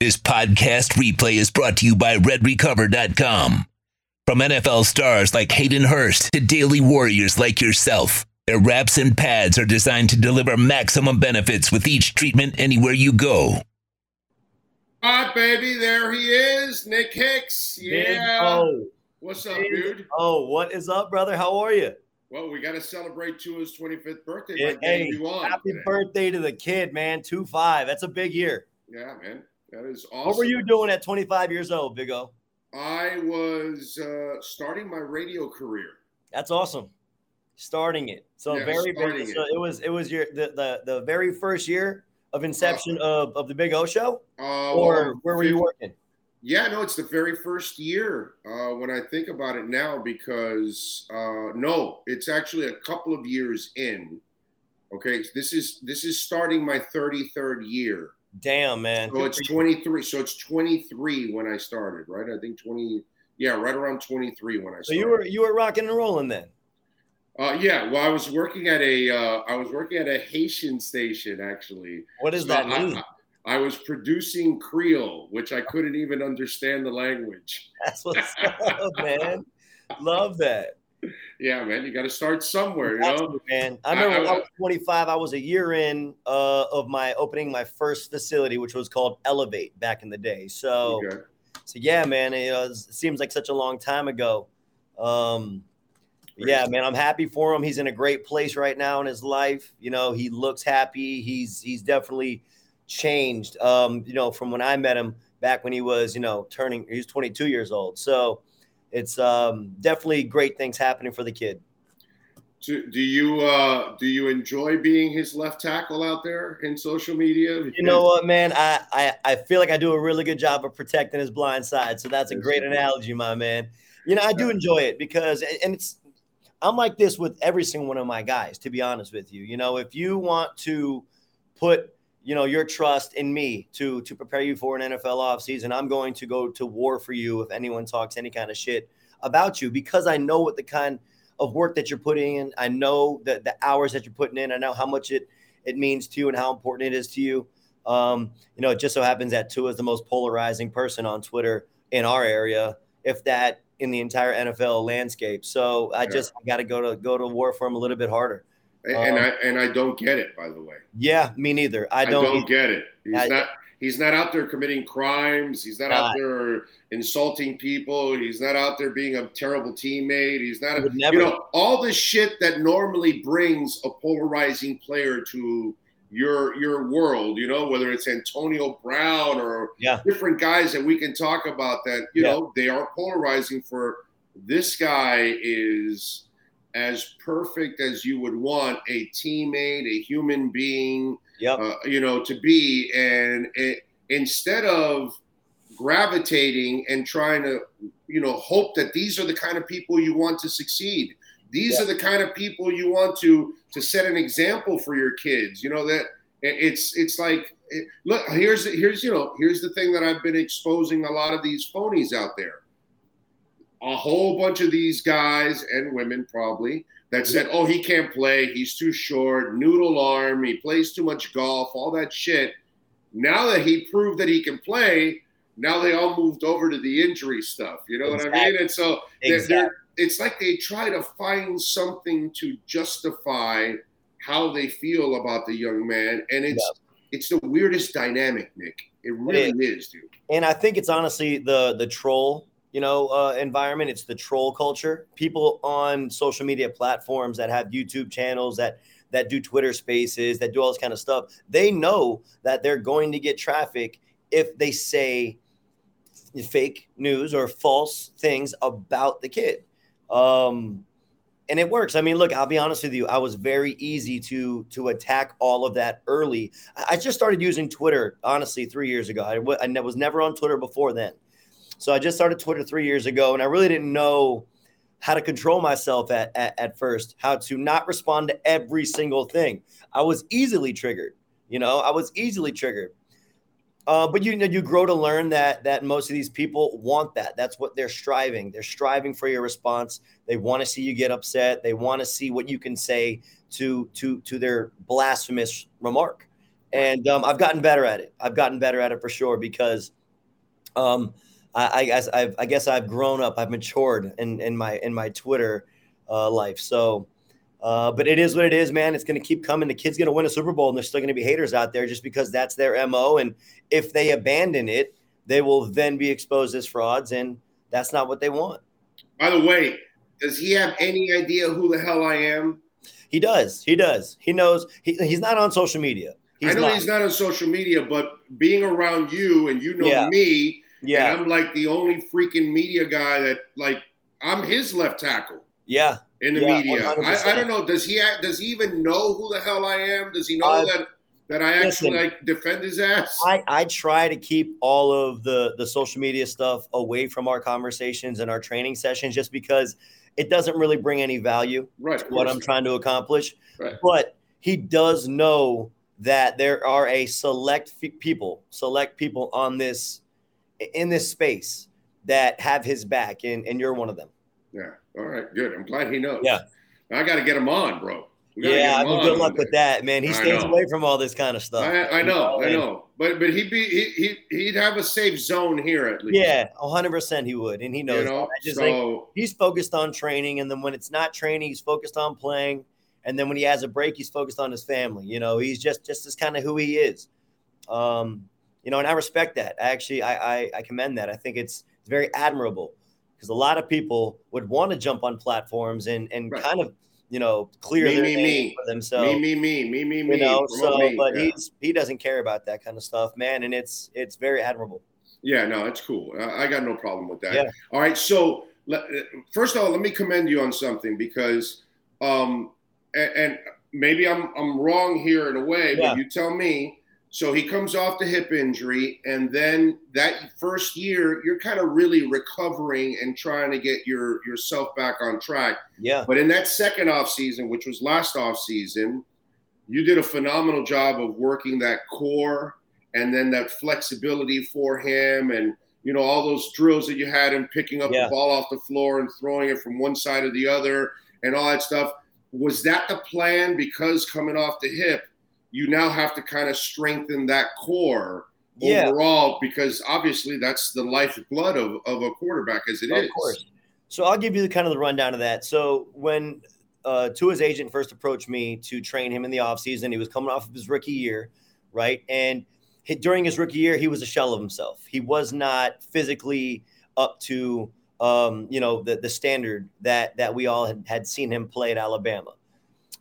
This podcast replay is brought to you by RedRecover.com. From NFL stars like Hayden Hurst to daily warriors like yourself, their wraps and pads are designed to deliver maximum benefits with each treatment anywhere you go. All right, baby, there he is, Nick Hicks. Yeah. Oh, What's up, dude? oh, what is up, brother? How are you? Well, we got to celebrate Tua's 25th birthday Yeah, hey, happy today. birthday to the kid, man. Two five. That's a big year. Yeah, man. That is awesome. What were you doing at 25 years old, Big O? I was uh, starting my radio career. That's awesome. Starting it. So Yeah, very, very. starting So it. it was it was your the the, the very first year of inception of, of the Big O show, Uh, or well, where were you working? Yeah, no, it's the very first year uh, when I think about it now because uh, no, it's actually a couple of years in. Okay, this is this is starting my 33rd year. Damn, man. So it's 23. So it's 23 when I started, right? I think 20. Yeah, right around 23 when I started. So you were you were rocking and rolling then. Uh, yeah. Well, I was working at a. Uh, I was working at a Haitian station actually. What does So that I- mean? I, I was producing Creole, which I couldn't even understand the language. That's what's up, man. Love that. Yeah, man, you got to start somewhere, you know. to, man. I I- remember when I- I was 25. I was a year in uh, of my opening my first facility, which was called Elevate back in the day. So, Okay. so yeah, man. It, was, it seems like such a long time ago. Um, yeah, man. I'm happy for him. He's in a great place right now in his life. You know, he looks happy. He's he's definitely changed. Um, you know, from when I met him back when he was, you know, turning. He was 22 years old. So. It's um, definitely great things happening for the kid. Do, do you uh, do you enjoy being his left tackle out there in social media? You know what, man? I, I I feel like I do a really good job of protecting his blind side. So that's a great analogy, my man. You know, I do enjoy it because and it's I'm like this with every single one of my guys, to be honest with you. You know, if you want to put you know your trust in me to to prepare you for an NFL offseason, I'm going to go to war for you if anyone talks any kind of shit about you because I know what the kind of work that you're putting in. I know that the hours that you're putting in. I know how much it it means to you and how important it is to you. Um, you know, it just so happens that Tua is the most polarizing person on Twitter in our area, if that in the entire NFL landscape. So I Yeah. just got to go to go to war for him a little bit harder. And, and Um, I and I don't get it, by the way. Yeah, me neither. I I don't. don't, get it. He's I- not. He's not out there committing crimes. He's not out there insulting people. He's not out there being a terrible teammate. He's not. He would you know all the shit that normally brings a polarizing player to your your world. You know whether it's Antonio Brown or Yeah. different guys that we can talk about that. You Yeah. know they are polarizing. For this guy is as perfect as you would want a teammate, a human being Yep. uh, you know, to be. And it, instead of gravitating and trying to, you know, hope that these are the kind of people you want to succeed. These Yeah. are the kind of people you want to to set an example for your kids. You know that it's it's like it, look here's here's you know here's the thing that I've been exposing a lot of these phonies out there. A whole bunch of these guys and women probably that said, "Oh, he can't play. He's too short. Noodle arm. He plays too much golf. All that shit." Now that he proved that he can play, now they all moved over to the injury stuff. You know what I mean? And so Exactly. they're, it's like they try to find something to justify how they feel about the young man, and it's it's the weirdest dynamic, Nick. It really is, dude. and I think it's honestly the the troll, you know, uh, environment. It's the troll culture. People on social media platforms that have YouTube channels that that do Twitter Spaces, that do all this kind of stuff. They know that they're going to get traffic if they say fake news or false things about the kid. Um, and it works. I mean, look, I'll be honest with you. I was very easy to to attack all of that early. I just started using Twitter honestly three years ago. I was never on Twitter before then, so I just started Twitter three years ago, and I really didn't know how to control myself at, at at first, how to not respond to every single thing. I was easily triggered. You know, I was easily triggered. Uh, but you know, you grow to learn that that most of these people want that. That's what they're striving. They're striving for your response. They want to see you get upset. They want to see what you can say to to to their blasphemous remark. and um, I've gotten better at it. I've gotten better at it for sure because, um, I, I guess I've I guess I've grown up. I've matured in in my in my Twitter uh, life. So. Uh, but it is what it is, man. It's going to keep coming. The kid's going to win a Super Bowl, and there's still going to be haters out there just because that's their mo. And if they abandon it, they will then be exposed as frauds, and that's not what they want. By the way, does he have any idea who the hell I am? He does. He does. He knows. He, he's not on social media. He's I know not. he's not on social media, but being around you and you know Yeah. me, Yeah. and I'm like the only freaking media guy that like I'm his left tackle Yeah. in the Yeah, media. I, I don't know. Does he ha- does he even know who the hell I am? Does he know Uh, that that I actually listen, like defend his ass? I, I try to keep all of the the social media stuff away from our conversations and our training sessions just because it doesn't really bring any value right. to what. I'm trying to accomplish. Right. But he does know that there are a select f- people, select people on this in this space that have his back, and, and you're one of them. Yeah. All right. Good. I'm glad he knows. Yeah. I got to get him on, bro. Yeah, I mean, good luck with that, man. He stays away from all this kind of stuff. I, I you know, I know, but but he'd be he he he'd have a safe zone here at least. Yeah, hundred percent he would, and he knows. you know. I just think So he's focused on training, and then when it's not training, he's focused on playing, and then when he has a break, he's focused on his family. You know, he's just just as kind of who he is. Um, you know, and I respect that. I actually, I I, I commend that. I think it's it's very admirable because a lot of people would want to jump on platforms and and Right. kind of you know clear Me, their me, name me. for themselves. me, me, me, me, me, you know, so me. but yeah. he's he doesn't care about that kind of stuff, man, and it's it's very admirable. yeah, no, it's cool. I, I got no problem with that. Yeah. All right, so let, first of all, let me commend you on something because, um, and, and maybe I'm I'm wrong here in a way, Yeah. but you tell me. So he comes off the hip injury, and then that first year, you're kind of really recovering and trying to get your yourself back on track. Yeah, But in that second off season, which was last off season, you did a phenomenal job of working that core and then that flexibility for him and you know all those drills that you had him picking up Yeah. the ball off the floor and throwing it from one side to the other and all that stuff. Was that the plan? Because coming off the hip, you now have to kind of strengthen that core Yeah. overall because obviously that's the lifeblood of, of a quarterback as it is. of course. So I'll give you the kind of the rundown of that. So when uh, Tua's agent first approached me to train him in the offseason, he was coming off of his rookie year, right? And he, during his rookie year, he was a shell of himself. He was not physically up to, um, you know, the the standard that that we all had, had seen him play at Alabama.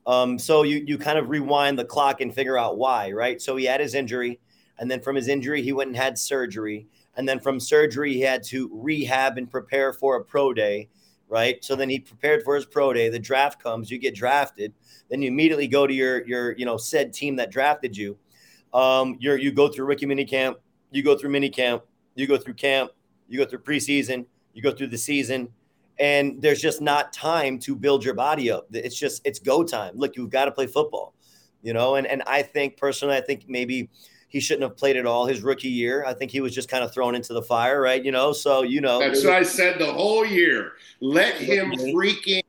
Um, so you you kind of rewind the clock and figure out why, right? So he had his injury, and then from his injury, he went and had surgery, and then from surgery, he had to rehab and prepare for a pro day, right? So then he prepared for his pro day. The draft comes, you get drafted, then you immediately go to your your you know said team that drafted you. Um, you're you go through rookie mini camp, you go through mini camp, you go through camp, you go through preseason, you go through the season, and there's just not time to build your body up. It's just it's go time. Look, you've got to play football, you know. And and I think personally, I think maybe he shouldn't have played at all his rookie year. I think he was just kind of thrown into the fire, right? You know, so you know, That's what I said the whole year. Let him freaking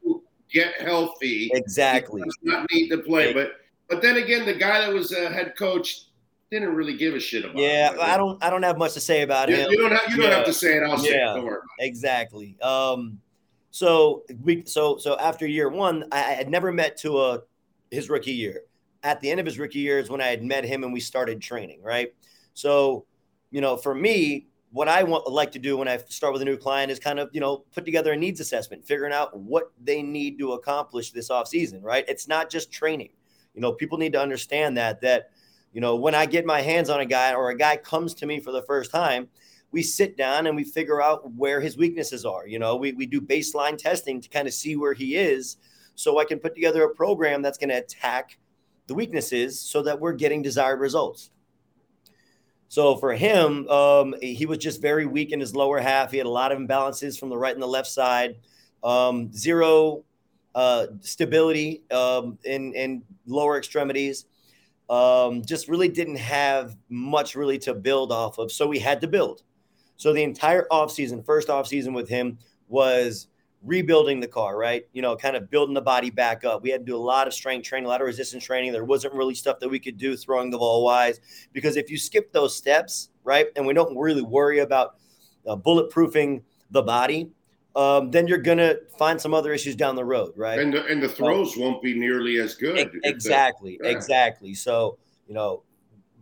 get healthy. exactly. He does not need to play. But but then again, the guy that was a head coach didn't really give a shit about. Yeah, it. I don't I don't have much to say about You, him. you don't have you don't Yeah. have to say it. I'll say Yeah. it. Don't worry. Exactly. Um, so we so so after year one, I, I had never met Tua his rookie year. At the end of his rookie year is when I had met him and we started training. Right. So, you know, for me, what I want like to do when I start with a new client is kind of you know put together a needs assessment, figuring out what they need to accomplish this off season. Right. It's not just training. You know, people need to understand that that you know when I get my hands on a guy or a guy comes to me for the first time we sit down and we figure out where his weaknesses are. You know, we, we do baseline testing to kind of see where he is so I can put together a program that's going to attack the weaknesses so that we're getting desired results. So for him, um, he was just very weak in his lower half. He had a lot of imbalances from the right and the left side, um, zero uh, stability um, in, in lower extremities. Um, just really didn't have much really to build off of. So we had to build. So the entire offseason, first offseason with him was rebuilding the car, right? You know, kind of building the body back up. We had to do a lot of strength training, a lot of resistance training. There wasn't really stuff that we could do throwing the ball wise because if you skip those steps, right, and we don't really worry about uh, bulletproofing the body, um, then you're gonna find some other issues down the road, right? And the, and the throws won't be nearly as good. Exactly, the, exactly. So you know,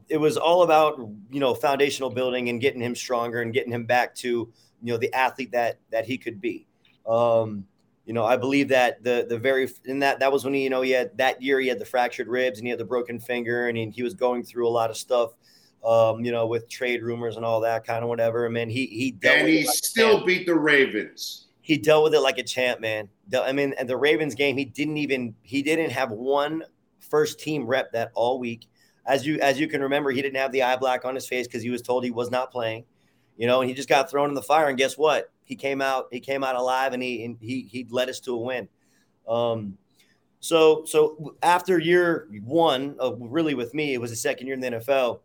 it was all about you know foundational building and getting him stronger and getting him back to you know the athlete that that he could be. Um, you know, I believe that the the very in that that was when he you know he had that year he had the fractured ribs and he had the broken finger and he, he was going through a lot of stuff. Um, you know, with trade rumors and all that kind of whatever. I mean, he he dealt and he like still beat the Ravens. He dealt with it like a champ, man. I mean, and the Ravens game, he didn't even he didn't have one first team rep that all week. As you as you can remember, he didn't have the eye black on his face because he was told he was not playing. You know, and he just got thrown in the fire. And guess what? He came out. He came out alive, and he and he he led us to a win. Um, so so after year one really with me, it was the second year in the NFL.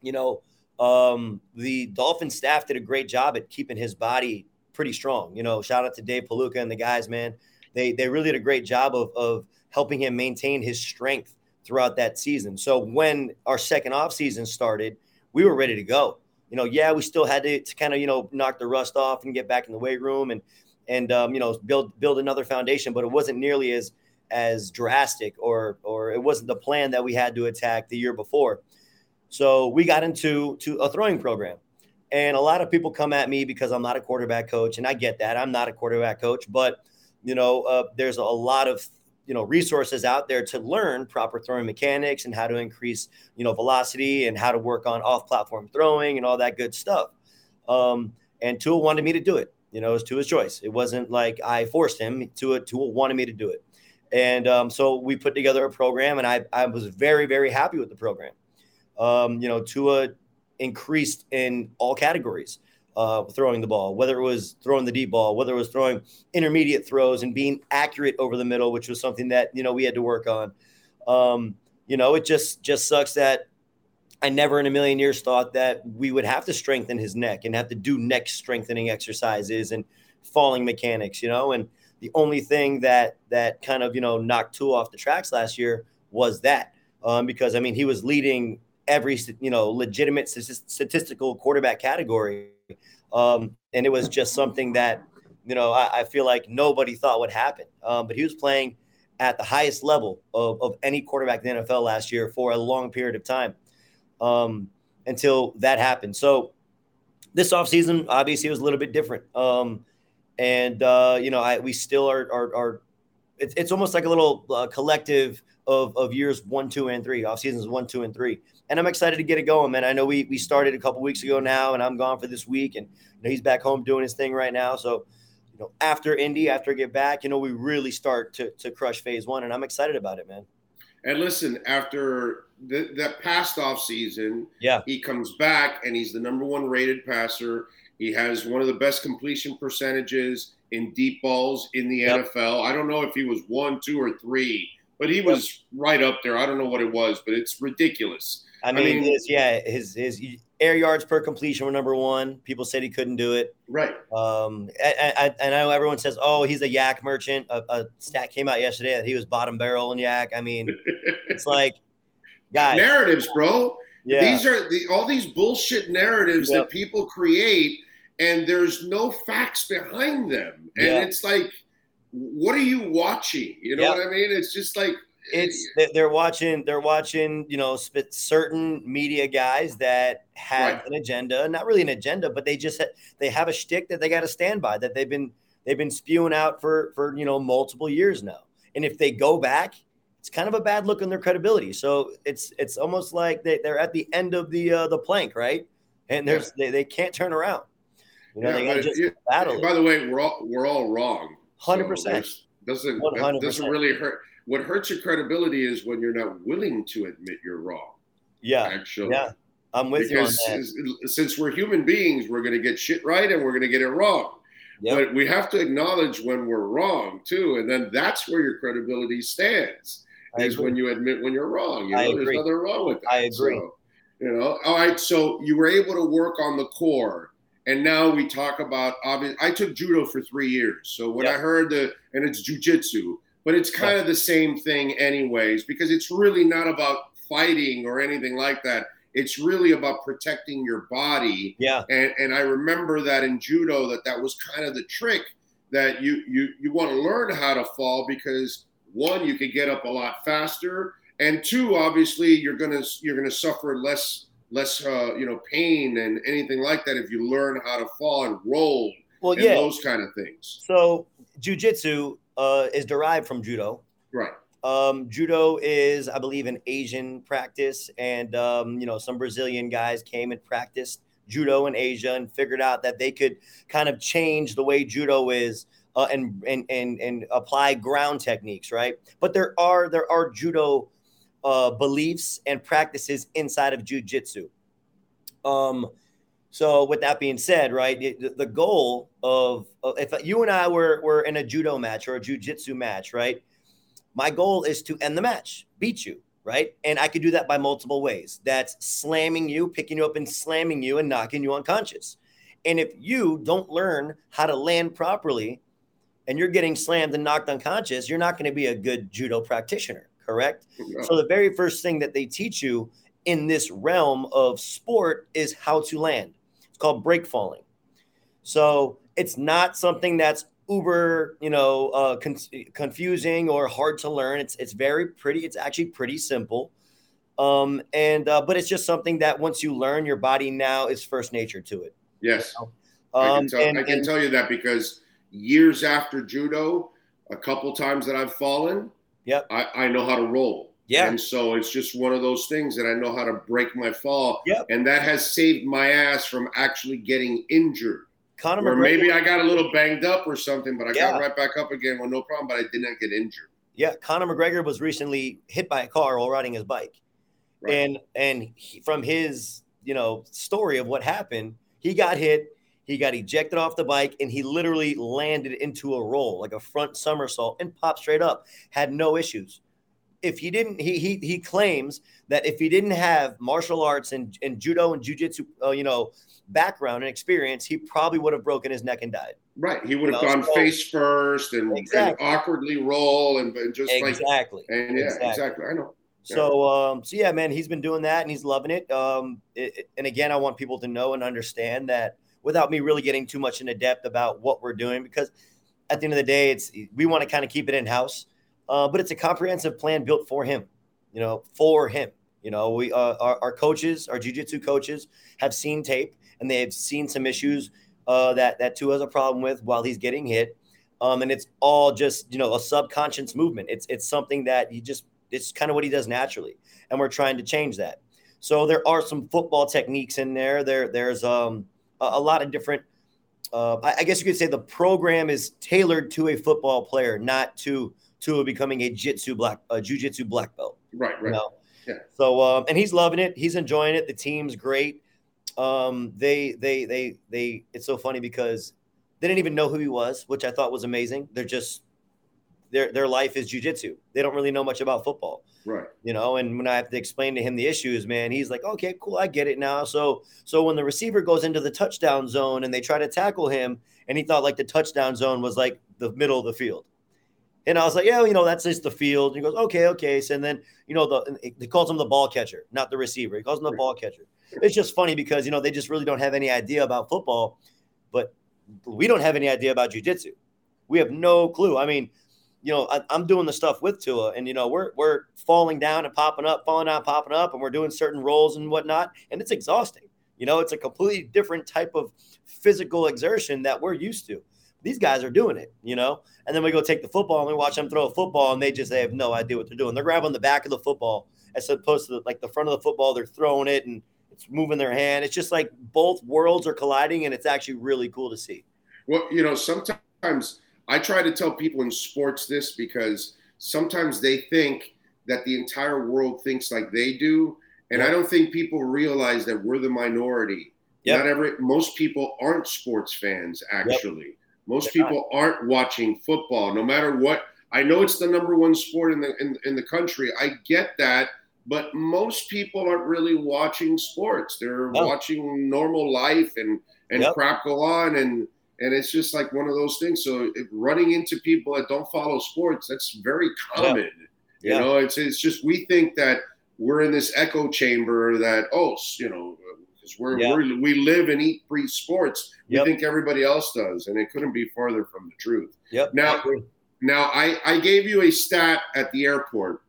You know, um, the Dolphin staff did a great job at keeping his body pretty strong. You know, shout out to Dave Puloka and the guys, man. They they really did a great job of of helping him maintain his strength throughout that season. So when our second off season started, we were ready to go. You know, yeah, we still had to, to kind of you know knock the rust off and get back in the weight room and and um, you know build build another foundation, but it wasn't nearly as as drastic or or it wasn't the plan that we had to attack the year before. So we got into to a throwing program. And a lot of people come at me because I'm not a quarterback coach, and I get that. I'm not a quarterback coach, but you know, uh, there's a lot of you know resources out there to learn proper throwing mechanics and how to increase you know velocity and how to work on off-platform throwing and all that good stuff. Um, and Tua wanted me to do it. You know, it was Tua's choice. It wasn't like I forced him. Tua Tua wanted me to do it, and um, so we put together a program, and I I was very very happy with the program. Um, you know, Tua increased in all categories uh, throwing the ball, whether it was throwing the deep ball, whether it was throwing intermediate throws and being accurate over the middle, which was something that you know we had to work on. Um, you know, it just just sucks that I never in a million years thought that we would have to strengthen his neck and have to do neck strengthening exercises and falling mechanics. You know, and the only thing that that kind of you know knocked Tua off the tracks last year was that um, because I mean he was leading every you know legitimate statistical quarterback category um, and it was just something that, you know, I, I feel like nobody thought would happen. Um, but he was playing at the highest level of, of any quarterback in the NFL last year for a long period of time um, until that happened. So this offseason, obviously, was a little bit different. Um, and, uh, you know, I, we still are, are, are it's, it's almost like a little uh, collective of, of years one, two, and three, off seasons one, two, and three and I'm excited to get it going, man. I know we we started a couple weeks ago now, and I'm gone for this week, and you know, he's back home doing his thing right now. So, you know, after Indy, after I get back, you know, we really start to to crush phase one, and I'm excited about it, man. And listen, after the, that past off season, yeah, he comes back and he's the number one rated passer. He has one of the best completion percentages in deep balls in the yep. NFL. I don't know if he was one, two, or three, but he was right up there. I don't know what it was, but it's ridiculous. I mean, I mean his, yeah, his his air yards per completion were number one. People said he couldn't do it. Right. Um, I, I, I know everyone says, "Oh, he's a YAC merchant." A, a, stat came out yesterday that he was bottom barrel in YAC. I mean, it's like, guys, narratives, bro. Yeah. These are the all these bullshit narratives yep. that people create, and there's no facts behind them, and yep. it's like, what are you watching? You know yep. what I mean? It's just like it's they're watching they're watching you know certain media guys that have right. an agenda not really an agenda but they just they have a shtick that they got to stand by that they've been they've been spewing out for for you know multiple years now and if they go back it's kind of a bad look on their credibility so it's it's almost like they, they're at the end of the uh, the plank right and there's yeah. they, they can't turn around you know yeah, they got to just battle by it. the way we're all we're all wrong 100% doesn't 100%. doesn't really hurt what hurts your credibility is when you're not willing to admit you're wrong. Yeah. Actually. Yeah. I'm with because you on that. Since we're human beings, we're going to get shit right and we're going to get it wrong. Yep. But we have to acknowledge when we're wrong too, and then that's where your credibility stands. I is agree. when you admit when you're wrong. You know, there's nothing wrong with that. I agree. So, you know, all right. So you were able to work on the core, and now we talk about obvious. I took judo for three years, so when I heard the and it's jujitsu, but it's kind of the same thing, anyways, because it's really not about fighting or anything like that. It's really about protecting your body. Yeah. And and I remember that in judo that that was kind of the trick that you you you want to learn how to fall because one you could get up a lot faster and two obviously you're gonna you're gonna suffer less less uh, you know pain and anything like that if you learn how to fall and roll well and yeah. those kind of things. So jujitsu uh, is derived from judo. Right. Um, judo is i believe an asian practice and um, you know some brazilian guys came and practiced judo in asia and figured out that they could kind of change the way judo is uh, and, and and and apply ground techniques right? But there are there are judo uh, beliefs and practices inside of jujitsu. Um, so with that being said, right, the, the goal of, of if you and I were were in a judo match or a jujitsu match, right, my goal is to end the match, beat you, right, and I could do that by multiple ways. That's slamming you, picking you up, and slamming you and knocking you unconscious. And if you don't learn how to land properly, and you're getting slammed and knocked unconscious, you're not going to be a good judo practitioner correct? Yeah. So the very first thing that they teach you in this realm of sport is how to land. It's called break falling. So it's not something that's uber, you know, uh, con- confusing or hard to learn. It's it's very pretty. It's actually pretty simple. Um, and uh, but it's just something that once you learn, your body now is first nature to it. yes Um, I can, tell, and- I can and- tell you that because years after judo a couple times that i've fallen Yep. I, I know how to roll Yeah. And so it's just one of those things that I know how to break my fall. Yep. And that has saved my ass from actually getting injured. Conor Or maybe I got a little banged up or something, but I Yeah. got right back up again with no problem, but I did not get injured. Yeah, Conor McGregor was recently hit by a car while riding his bike, Right. and and he, from his you know story of what happened, he got hit, he got ejected off the bike, and he literally landed into a roll like a front somersault and popped straight up. Had no issues. If he didn't, he he he claims that if he didn't have martial arts and, and judo and jujitsu, uh, you know, background and experience, he probably would have broken his neck and died. Right. He would have You know, gone so- face first and, Exactly. and awkwardly roll and, and just like Exactly. and yeah, Exactly. exactly. I know. Yeah. So, um, so yeah, man, he's been doing that and he's loving it. Um, it, it- and again, I want people to know and understand that without me really getting too much into depth about what we're doing, because at the end of the day, it's we want to kind of keep it in house, uh, but it's a comprehensive plan built for him, you know, for him. You know, we uh, our, our coaches, our jujitsu coaches, have seen tape and they have seen some issues uh, that that Tua has a problem with while he's getting hit. Um, and it's all just you know a subconscious movement. It's it's something that he just it's kind of what he does naturally, and we're trying to change that. So there are some football techniques in there. There there's um a, lot of different. Uh, I, I guess you could say the program is tailored to a football player, not to to becoming a jiu jitsu black a jujitsu black belt. Right, You right. know? Yeah. So um, and he's loving it. He's enjoying it. The team's great. Um, they they they they. It's so funny because they didn't even know who he was, which I thought was amazing. They're just their their life is jujitsu. They don't really know much about football, Right. you know. And when I have to explain to him the issues, man, he's like, "Okay, cool, I get it now." So so when the receiver goes into the touchdown zone and they try to tackle him, and he thought like the touchdown zone was like the middle of the field. And I was like, yeah, you know, that's just the field. And he goes, okay, okay. So and then, you know, the he calls him the ball catcher, not the receiver. He calls him the ball catcher. It's just funny because you know they just really don't have any idea about football, but we don't have any idea about jujitsu. We have no clue. I mean, you know, I, I'm doing the stuff with Tua, and you know, we're we're falling down and popping up, falling down, popping up, and we're doing certain rolls and whatnot, and it's exhausting. You know, it's a completely different type of physical exertion that we're used to. These guys are doing it, you know. And then we go take the football and we watch them throw a football, and they just they have no idea what they're doing. They're grabbing the back of the football as opposed to like the front of the football. They're throwing it and it's moving their hand. It's just like both worlds are colliding, and it's actually really cool to see. Well, you know, sometimes I try to tell people in sports this because sometimes they think that the entire world thinks like they do. And I don't think people realize that we're the minority. Yep. Not every most people aren't sports fans actually. Most They're not. people aren't watching football no matter what. I know it's the number one sport in the in, in the country. I get that, but most people aren't really watching sports. They're No. watching normal life and and Yep. crap go on and and it's just like one of those things. So running into people that don't follow sports, that's very common. Yeah. You know, it's it's just we think that we're in this echo chamber that oh, you know, because we're, Yeah. we're we live and eat free sports. We Yep. think everybody else does, and it couldn't be farther from the truth. Yep. Now- I. Now, I, I gave you a stat at the airport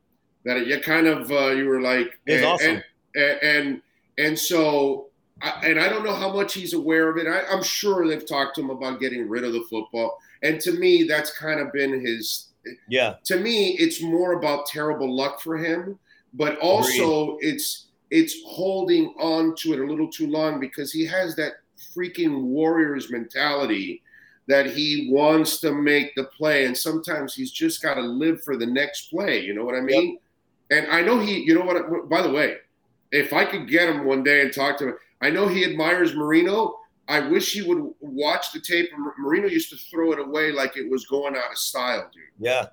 that you kind of uh, you were like, It was and, awesome. and and and so, I, and I don't know how much he's aware of it. I, I'm sure they've talked to him about getting rid of the football, and to me, that's kind of been his. yeah. To me, it's more about terrible luck for him, but also it's it's holding on to it a little too long because he has that freaking Warriors mentality that he wants to make the play, and sometimes he's just got to live for the next play. You know what I mean? And I know he. You know what? By the way, if I could get him one day and talk to him, I know he admires Marino. I wish he would watch the tape. Marino used to throw it away like it was going out of style, dude, Yeah.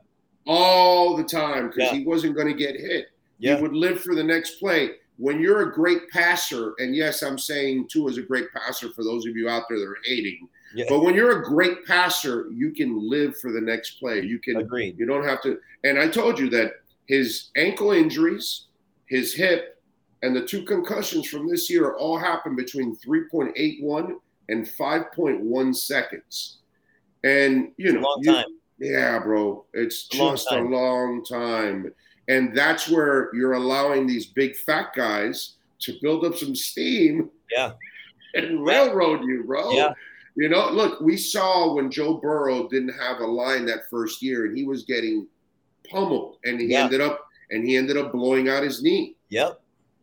all the time because Yeah. he wasn't going to get hit. Yeah. He would live for the next play. When you're a great passer, and yes, I'm saying Tua is a great passer for those of you out there that are hating. Yeah. But when you're a great passer, you can live for the next play. You can Agreed. you don't have to. And I told you that his ankle injuries, his hip, and the two concussions from this year all happened between 3.81 and 5.1 seconds. And you know, Long you- yeah, bro, it's A just time. a long time. And that's where you're allowing these big fat guys to build up some steam Yeah. and railroad you, bro. Yeah. You know, look, we saw when Joe Burrow didn't have a line that first year and he was getting pummeled and he Yeah. ended up and he ended up blowing out his knee. Yep.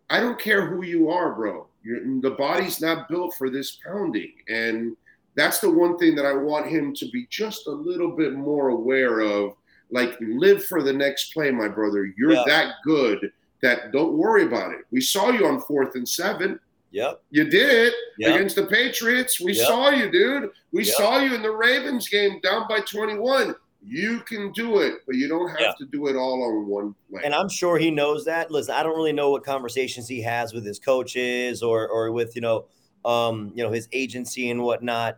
I don't care who you are, bro. You're, the body's not built for this pounding. And that's the one thing that I want him to be just a little bit more aware of. Like, live for the next play, my brother. You're Yeah. that good that don't worry about it. We saw you on fourth and seven. Yep. You did Yep. against the Patriots. We Yep. saw you, dude. We Yep. saw you in the Ravens game down by 21. You can do it, but you don't have Yeah. to do it all on one play. And I'm sure he knows that. Listen, I don't really know what conversations he has with his coaches or or with you know, um, you know, his agency and whatnot.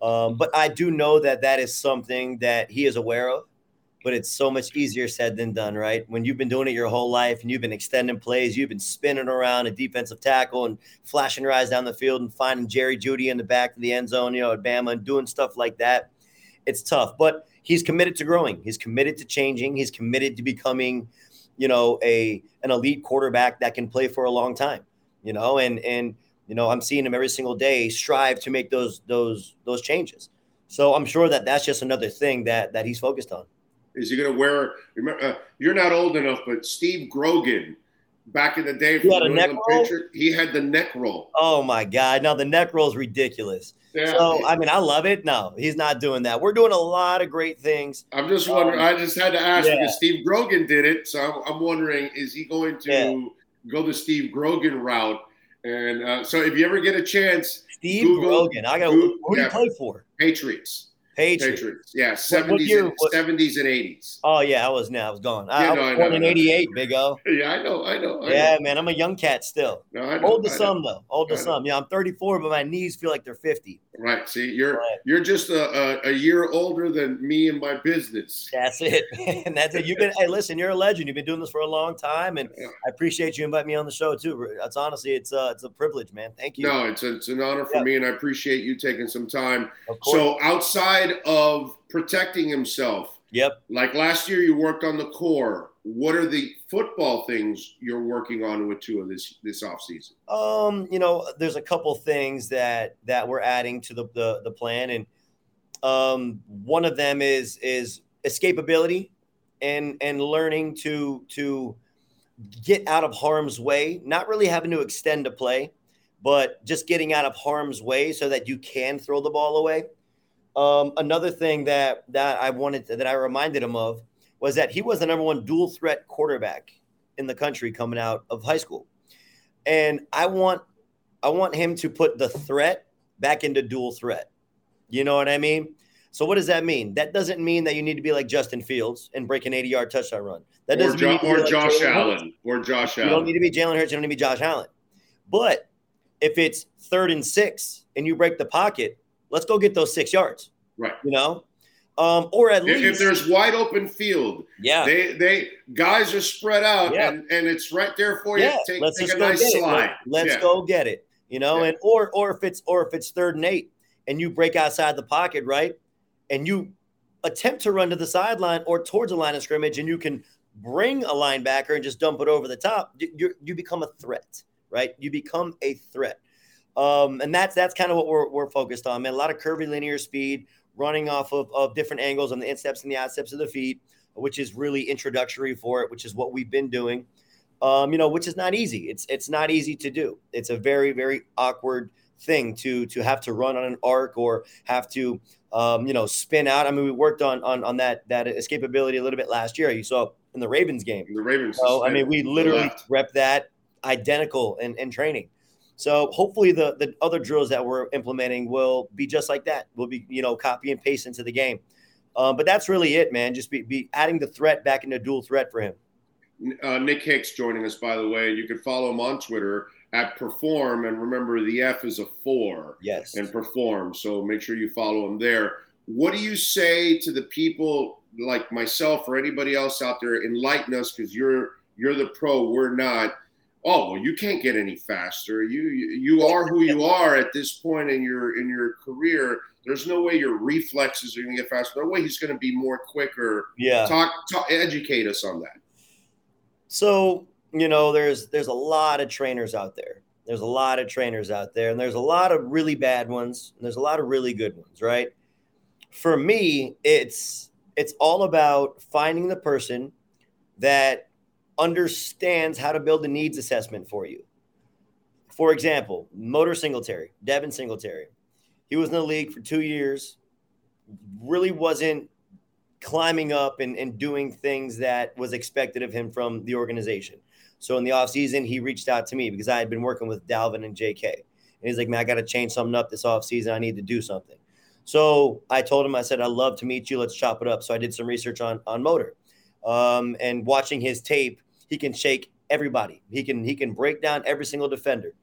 Um, but I do know that that is something that he is aware of. But it's so much easier said than done, right? When you've been doing it your whole life and you've been extending plays, you've been spinning around a defensive tackle and flashing your eyes down the field and finding Jerry Jeudy in the back of the end zone, you know, at Bama and doing stuff like that. It's tough, but he's committed to growing. He's committed to changing. He's committed to becoming, you know, a an elite quarterback that can play for a long time. You know, and and you know, I'm seeing him every single day strive to make those those those changes. So I'm sure that that's just another thing that that he's focused on. Is he going to wear? Remember, uh, you're not old enough, but Steve Grogan, back in the day, He had a New neck roll? Patriot, he had the neck roll. Oh my God! Now the neck roll is ridiculous. Yeah, So I mean, I love it. No, he's not doing that. We're doing a lot of great things. I'm just wondering. I just had to ask yeah. because Steve Grogan did it, so I'm, I'm wondering: is he going to Yeah. go the Steve Grogan route? And uh, so, if you ever get a chance, Steve Google- Grogan. I got. Who do you play for? Patriots, Patriots. Patriots, yeah, What- what 70s, year- and, what- 70s and 80s. Oh yeah, I was now. I was gone. I, Yeah, I was born in '88, Big O. Yeah, I know, I know. I Yeah, know. man, I'm a young cat still. No, I know, Old to some though. Old to some. Yeah, I'm 34, but my knees feel like they're 50. Right. See, you're Right. you're just a, a, a year older than me and my business. That's it. and that's it. You've been. Hey, listen, you're a legend. You've been doing this for a long time, and Yeah. I appreciate you inviting me on the show too. That's honestly, it's uh, it's a privilege, man. Thank you. No, it's a, it's an honor for Yeah. me, and I appreciate you taking some time. So, outside of protecting himself, yep. like last year, you worked on the core. What are the football things you're working on with Tua this this offseason? Um, you know, there's a couple things that that we're adding to the the, the plan, and um, one of them is is escapability and and learning to to get out of harm's way, not really having to extend a play, but just getting out of harm's way so that you can throw the ball away. Um, another thing that that I wanted to, that I reminded him of was that he was the number one dual threat quarterback in the country coming out of high school, and I want I want him to put the threat back into dual threat. You know what I mean? So what does that mean? That doesn't mean that you need to be like Justin Fields and break an 80 yard touchdown run. That doesn't jo- mean or like Josh Jalen Allen. Hurts. Or Josh Allen. You don't need to be Jalen Hurts. You don't need to be Josh Allen. But if it's third and six and you break the pocket, let's go get those six yards. Right. You know, um, or at If, least if there's wide open field, yeah, they they guys are spread out Yeah. and, and it's right there for you. yeah. Take, let's take just a go nice get it. slide. Let, us Yeah. go get it. You know, Yeah. and or or if it's or if it's third and eight and you break outside the pocket, right, and you attempt to run to the sideline or towards the line of scrimmage, and you can bring a linebacker and just dump it over the top, you you become a threat, right? You become a threat. Um, and that's that's kind of what we're, we're focused on, man. A lot of curvilinear speed, running off of, of different angles on the insteps and the outsteps of the feet, which is really introductory for it, which is what we've been doing. Um, you know, which is not easy. It's it's not easy to do. It's a very very awkward thing to to have to run on an arc or have to um, you know spin out. I mean, we worked on on on that that escapability a little bit last year. You saw in the Ravens game. The Ravens. So I mean, we literally rep that identical in, in training. So hopefully the the other drills that we're implementing will be just like that. Will be you know copy and paste into the game. Um, but that's really it, man. Just be, be adding the threat back into dual threat for him. Uh, Nick Hicks joining us, by the way. You can follow him on Twitter at Perform, and remember the F is a four Yes. and Perform. So make sure you follow him there. What do you say to the people like myself or anybody else out there? Enlighten us, because you're you're the pro. We're not. Oh well, you can't get any faster. You you are who you are at this point in your in your career. There's no way your reflexes are going to get faster. No way he's going to be more quicker. yeah. Talk, talk, educate us on that. So you know, there's there's a lot of trainers out there. There's a lot of trainers out there, and there's a lot of really bad ones, and there's a lot of really good ones, right? For me, it's it's all about finding the person that understands how to build a needs assessment for you. For example, Motor Singletary, Devin Singletary. He was in the league for two years, really wasn't climbing up and, and doing things that was expected of him from the organization. So in the offseason, he reached out to me because I had been working with Dalvin and JK. And he's like, man, I got to change something up this offseason. I need to do something. So I told him, I said, I'd love to meet you. Let's chop it up. So I did some research on, on motor. Um, and watching his tape, he can shake everybody. He can he can break down every single defender.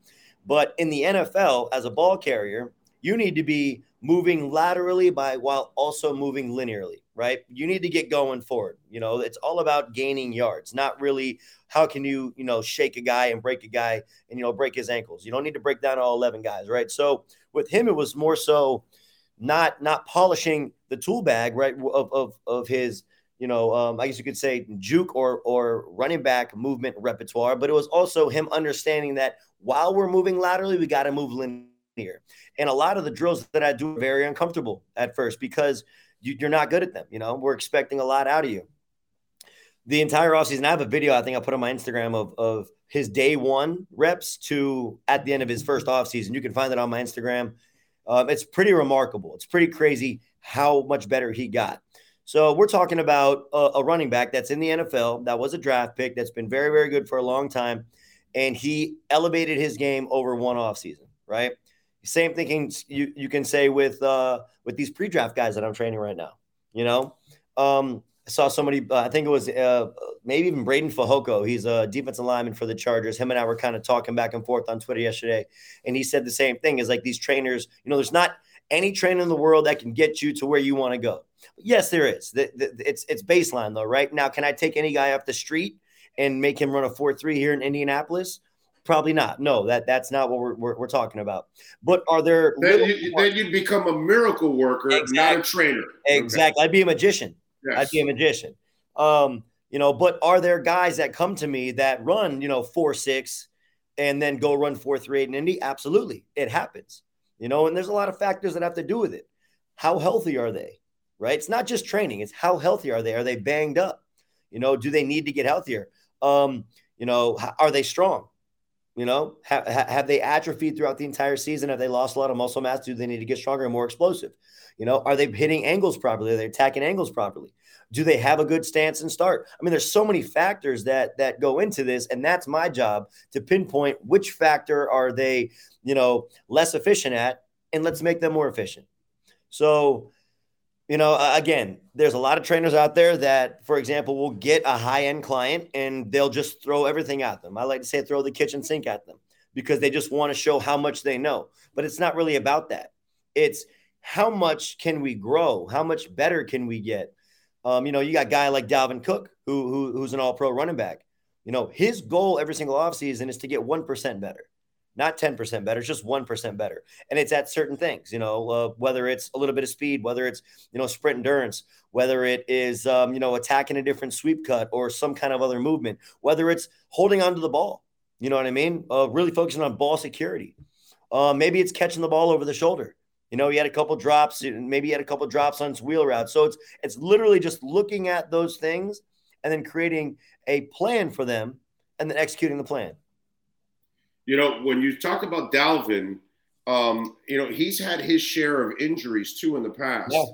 But in the NFL, as a ball carrier, you need to be moving laterally by while also moving linearly, right? You need to get going forward. You know, it's all about gaining yards, not really how can you, you know, shake a guy and break a guy and you know break his ankles. You don't need to break down all 11 guys, right? So with him it was more so not not polishing the tool bag, right, of of of his you know, um, I guess you could say juke or or running back movement repertoire, but it was also him understanding that while we're moving laterally, we got to move linear. And a lot of the drills that I do are very uncomfortable at first because you, you're not good at them. You know, we're expecting a lot out of you. The entire offseason, I have a video I think I put on my Instagram of of his day one reps to at the end of his first offseason. You can find it on my Instagram. Um, it's pretty remarkable. It's pretty crazy how much better he got. So we're talking about a, a, running back that's in the NFL, that was a draft pick, that's been very, very good for a long time, and he elevated his game over one offseason, right? Same thinking you, you can say with uh, with these pre-draft guys that I'm training right now. You know, um, I saw somebody, uh, I think it was uh, maybe even Braden Fajoko. He's a defensive lineman for the Chargers. Him and I were kind of talking back and forth on Twitter yesterday, and he said the same thing. Is like these trainers, you know, there's not any trainer in the world that can get you to where you want to go. Yes, there is. The, the, it's it's baseline though, right? Now, can I take any guy off the street and make him run a four three here in Indianapolis? Probably not. No, that that's not what we're, we're, we're talking about. But are there then, you, then you'd become a miracle worker, exactly. not a trainer. Exactly. Okay. I'd be a magician. Yes. I'd be a magician. Um, you know, but are there guys that come to me that run, you know, four six and then go run four three eight in Indy? Absolutely, it happens. You know, and there's a lot of factors that have to do with it. How healthy are they? Right? It's not just training, it's how healthy are they? Are they banged up? You know, do they need to get healthier? Um, you know, are they strong? You know, have, have they atrophied throughout the entire season? Have they lost a lot of muscle mass? Do they need to get stronger and more explosive? You know, are they hitting angles properly? Are they attacking angles properly? Do they have a good stance and start? I mean, there's so many factors that that go into this, and that's my job to pinpoint which factor are they, you know, less efficient at, and let's make them more efficient. So, you know, again, there's a lot of trainers out there that, for example, will get a high end client and they'll just throw everything at them. I like to say throw the kitchen sink at them because they just want to show how much they know. But it's not really about that. It's how much can we grow? How much better can we get? Um, you know, you got a guy like Dalvin Cook, who, who who's an all pro running back. You know, his goal every single offseason is to get 1% better not 10% better, just 1% better. And it's at certain things, you know, uh, whether it's a little bit of speed, whether it's, you know, sprint endurance, whether it is, um, you know, attacking a different sweep cut or some kind of other movement, whether it's holding onto the ball, you know what I mean? Uh, really focusing on ball security. Uh, maybe it's catching the ball over the shoulder. You know, he had a couple drops, maybe he had a couple drops on his wheel route. So it's it's literally just looking at those things and then creating a plan for them and then executing the plan. You know, when you talk about Dalvin, um, you know, he's had his share of injuries too in the past. Yeah.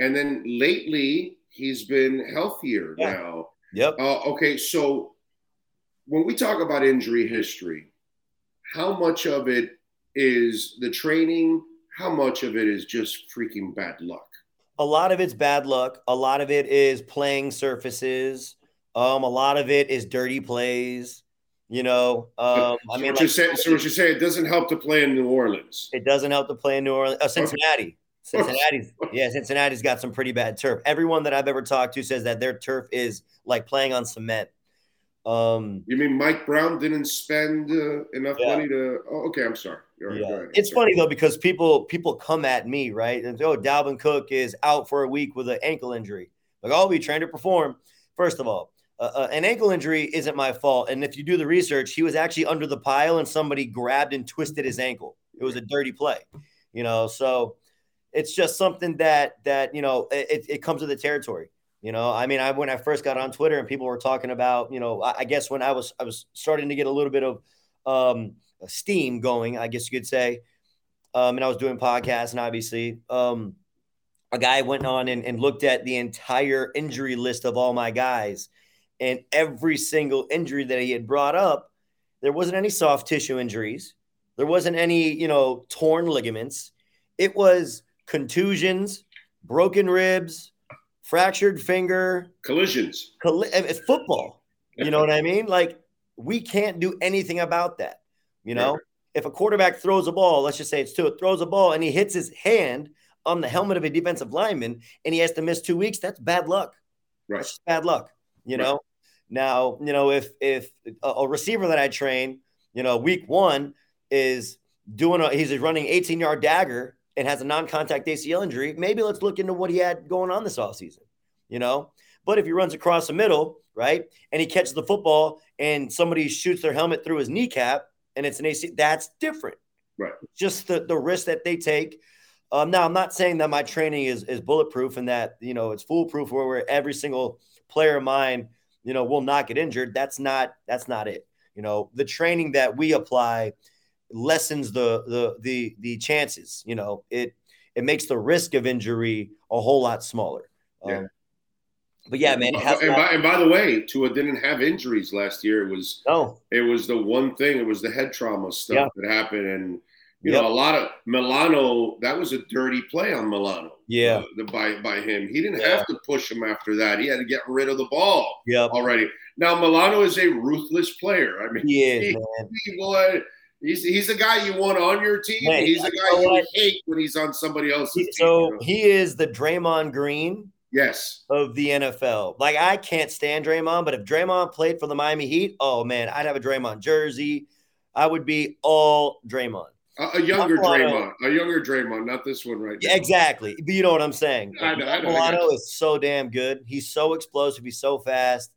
And then lately, he's been healthier yeah. now. Yep. Uh, okay, so when we talk about injury history, how much of it is the training? How much of it is just freaking bad luck? A lot of it's bad luck. A lot of it is playing surfaces. Um, a lot of it is dirty plays. You know, um, I mean, what like, say, so what you say, it doesn't help to play in New Orleans. It doesn't help to play in New Orleans. Oh, Cincinnati. Cincinnati's yeah, Cincinnati's got some pretty bad turf. Everyone that I've ever talked to says that their turf is like playing on cement. Um, you mean Mike Brown didn't spend uh, enough yeah. money to? Oh, okay, I'm sorry. Right, yeah. It's funny though because people people come at me right and oh Dalvin Cook is out for a week with an ankle injury. Like oh, we trained to perform. First of all, uh, uh, an ankle injury isn't my fault. And if you do the research, he was actually under the pile and somebody grabbed and twisted his ankle. It was a dirty play, you know. So it's just something that that you know it, it comes with the territory. You know, I mean, I when I first got on Twitter and people were talking about, you know, I, I guess when I was I was starting to get a little bit of um, steam going, I guess you could say, um, and I was doing podcasts and obviously. Um, a guy went on and, and looked at the entire injury list of all my guys and every single injury that he had brought up, there wasn't any soft tissue injuries. There wasn't any, you know, torn ligaments. It was contusions, broken ribs, fractured finger, collisions. Colli- it's eh, eh, football. You know what I mean? Like we can't do anything about that. You know, right. if a quarterback throws a ball, let's just say it's two, it throws a ball and he hits his hand on the helmet of a defensive lineman and he has to miss two weeks, that's bad luck. Right. That's bad luck. You know, now, you know, if if a, a receiver that I train, you know, week one is doing a he's running 18 yard dagger and has a non-contact ACL injury, maybe let's look into what he had going on this offseason, you know. But if he runs across the middle, right, and he catches the football and somebody shoots their helmet through his kneecap and it's an AC, that's different. Right. Just the, the risk that they take. Um, now, I'm not saying that my training is, is bulletproof and that, you know, it's foolproof where, where every single player of mine – you know, will not get injured. That's not that's not it. You know, the training that we apply lessens the the the the chances. You know, it it makes the risk of injury a whole lot smaller. Yeah. Um, but yeah, man. And by, and by, the way, Tua didn't have injuries last year. It was no. It was the one thing. It was the head trauma stuff yeah. that happened, and you yep. know, a lot of Milano. That was a dirty play on Milano. Yeah, uh, by by him. He didn't yeah. have to push him after that. He had to get rid of the ball. Yeah, already. Now Milano is a ruthless player. I mean, he is. He, man. He He's, he's the guy you want on your team. Man, he's the guy you, you hate when he's on somebody else's he, team. So he is the Draymond Green yes of the NFL. Like I can't stand Draymond, but if Draymond played for the Miami Heat, oh man, I'd have a Draymond jersey. I would be all Draymond. A, younger Draymond, a younger Draymond, not this one right now. Exactly. But you know what I'm saying. I know, I know, Milano is so damn good. He's so explosive. He's so fast.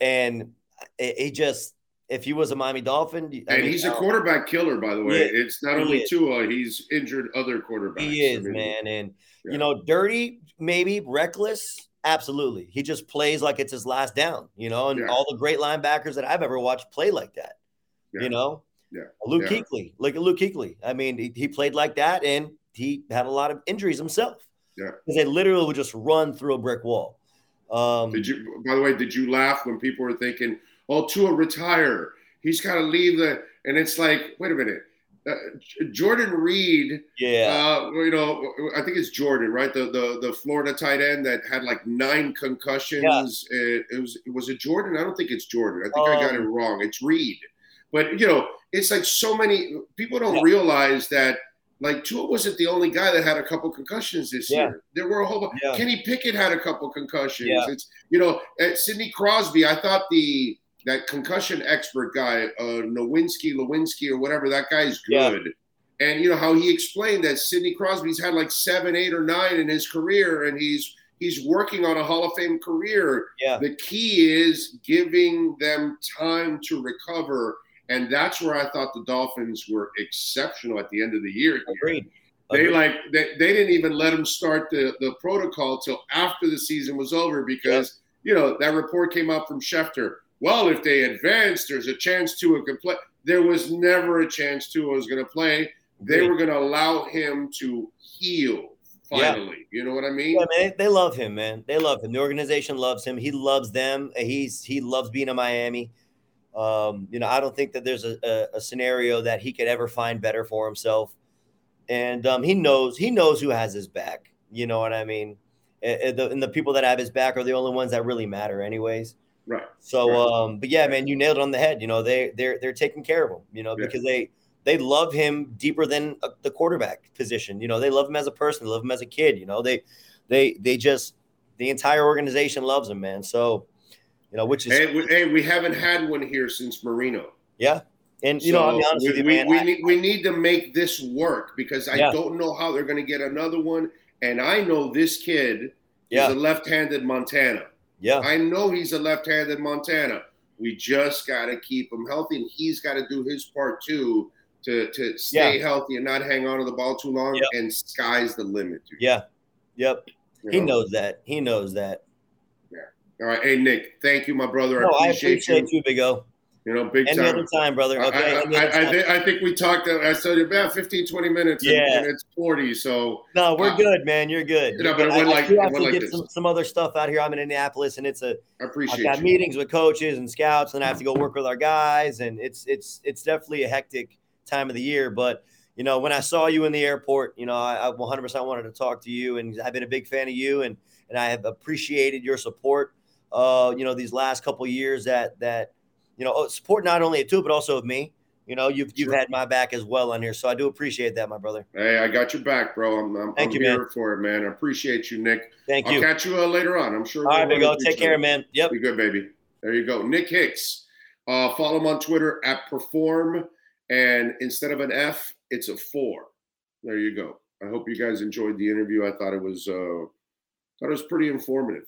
And he just, if he was a Miami Dolphin. I and mean, he's a quarterback killer, by the way. Yeah, it's not only is. Tua, he's injured other quarterbacks. He is, I mean, man. And, yeah. you know, dirty, maybe, reckless. Absolutely. He just plays like it's his last down, you know, and yeah. all the great linebackers that I've ever watched play like that, you know. Yeah. Luke yeah. Kuechly. Look at Luke Kuechly. I mean, he, he, played like that and he had a lot of injuries himself. Yeah. Because they literally would just run through a brick wall. Um, did you, by the way, did you laugh when people were thinking, oh, Tua retire? He's got to leave the, and it's like, wait a minute. uh, Jordan Reed. Yeah. Uh, you know, I think it's Jordan, right? The the the Florida tight end that had like nine concussions. Yeah. It, it was was it Jordan? I don't think it's Jordan. I think um, I got it um, wrong. It's Reed. But you know, it's like so many people don't yeah. realize that like Tua wasn't the only guy that had a couple concussions this yeah. year. There were a whole bunch. Yeah. Kenny Pickett had a couple concussions. Yeah. It's you know, Sidney Crosby. I thought the that concussion expert guy, uh, Nowinski, Lewinsky, or whatever, that guy's good. Yeah. And you know how he explained that Sidney Crosby's had like seven, eight, or nine in his career, and he's he's working on a Hall of Fame career. Yeah. The key is giving them time to recover, and that's where I thought the Dolphins were exceptional at the end of the year. Agreed. They like they, they didn't even let him start the, the protocol till after the season was over because you know that report came out from Schefter well, if they advance, there's a chance Tua could play. There was never a chance Tua was going to play. They were going to allow him to heal finally. Yeah. You know what I mean? Yeah, man. They love him, man. They love him. The organization loves him. He loves them. He's he loves being in Miami. Um, you know, I don't think that there's a, a, a, scenario that he could ever find better for himself. And um, he knows he knows who has his back. You know what I mean? And the, and the people that have his back are the only ones that really matter, anyways. Right. So, right. um, but yeah, man, you nailed it on the head. You know, they they're they're taking care of him. You know, yeah. because they they love him deeper than uh, the quarterback position. You know, they love him as a person, they love him as a kid. You know, they they they just the entire organization loves him, man. So, you know, which is hey, we, hey, we haven't had one here since Marino. Yeah. And you so know, I'll be honest we, with you, we, man. We, I, need, we need to make this work because I yeah. don't know how they're going to get another one. And I know this kid yeah. is a left-handed Montana. Yeah. I know he's a left-handed Montana. We just got to keep him healthy, and he's got to do his part too to to stay yeah. healthy and not hang on to the ball too long. Yep. And sky's the limit. Dude. Yeah. Yep. You he know? knows that. He knows that. Yeah. All right. Hey Nick, thank you, my brother. No, I appreciate, I appreciate you. you, Big O. You know, big Any time. other time, brother. Okay. I, I, I, th- I, think we talked. I said about 15, 20 minutes. Yeah. And it's 40. So. No, we're uh, good, man. You're good. You know, but I, like, do have to like get this. some, some other stuff out here. I'm in Indianapolis, and it's a. I appreciate. I've got you. meetings with coaches and scouts, and I have to go work with our guys, and it's it's it's definitely a hectic time of the year. But you know, when I saw you in the airport, you know, I, I 100% wanted to talk to you, and I've been a big fan of you, and and I have appreciated your support. Uh, you know, these last couple years that that you know, oh, support not only of Tua, but also of me. You know, you've you've sure. had my back as well on here, so I do appreciate that, my brother. Hey, I got your back, bro. I'm, I'm, Thank I'm you, here man. for it, man. I appreciate you, Nick. Thank I'll you. catch you uh, later on. I'm sure. All right, big go. Take care, man. Yep. Be good, baby. There you go, Nick Hicks. Uh, follow him on Twitter at Perform, and instead of an F, it's a four. There you go. I hope you guys enjoyed the interview. I thought it was uh, thought it was pretty informative.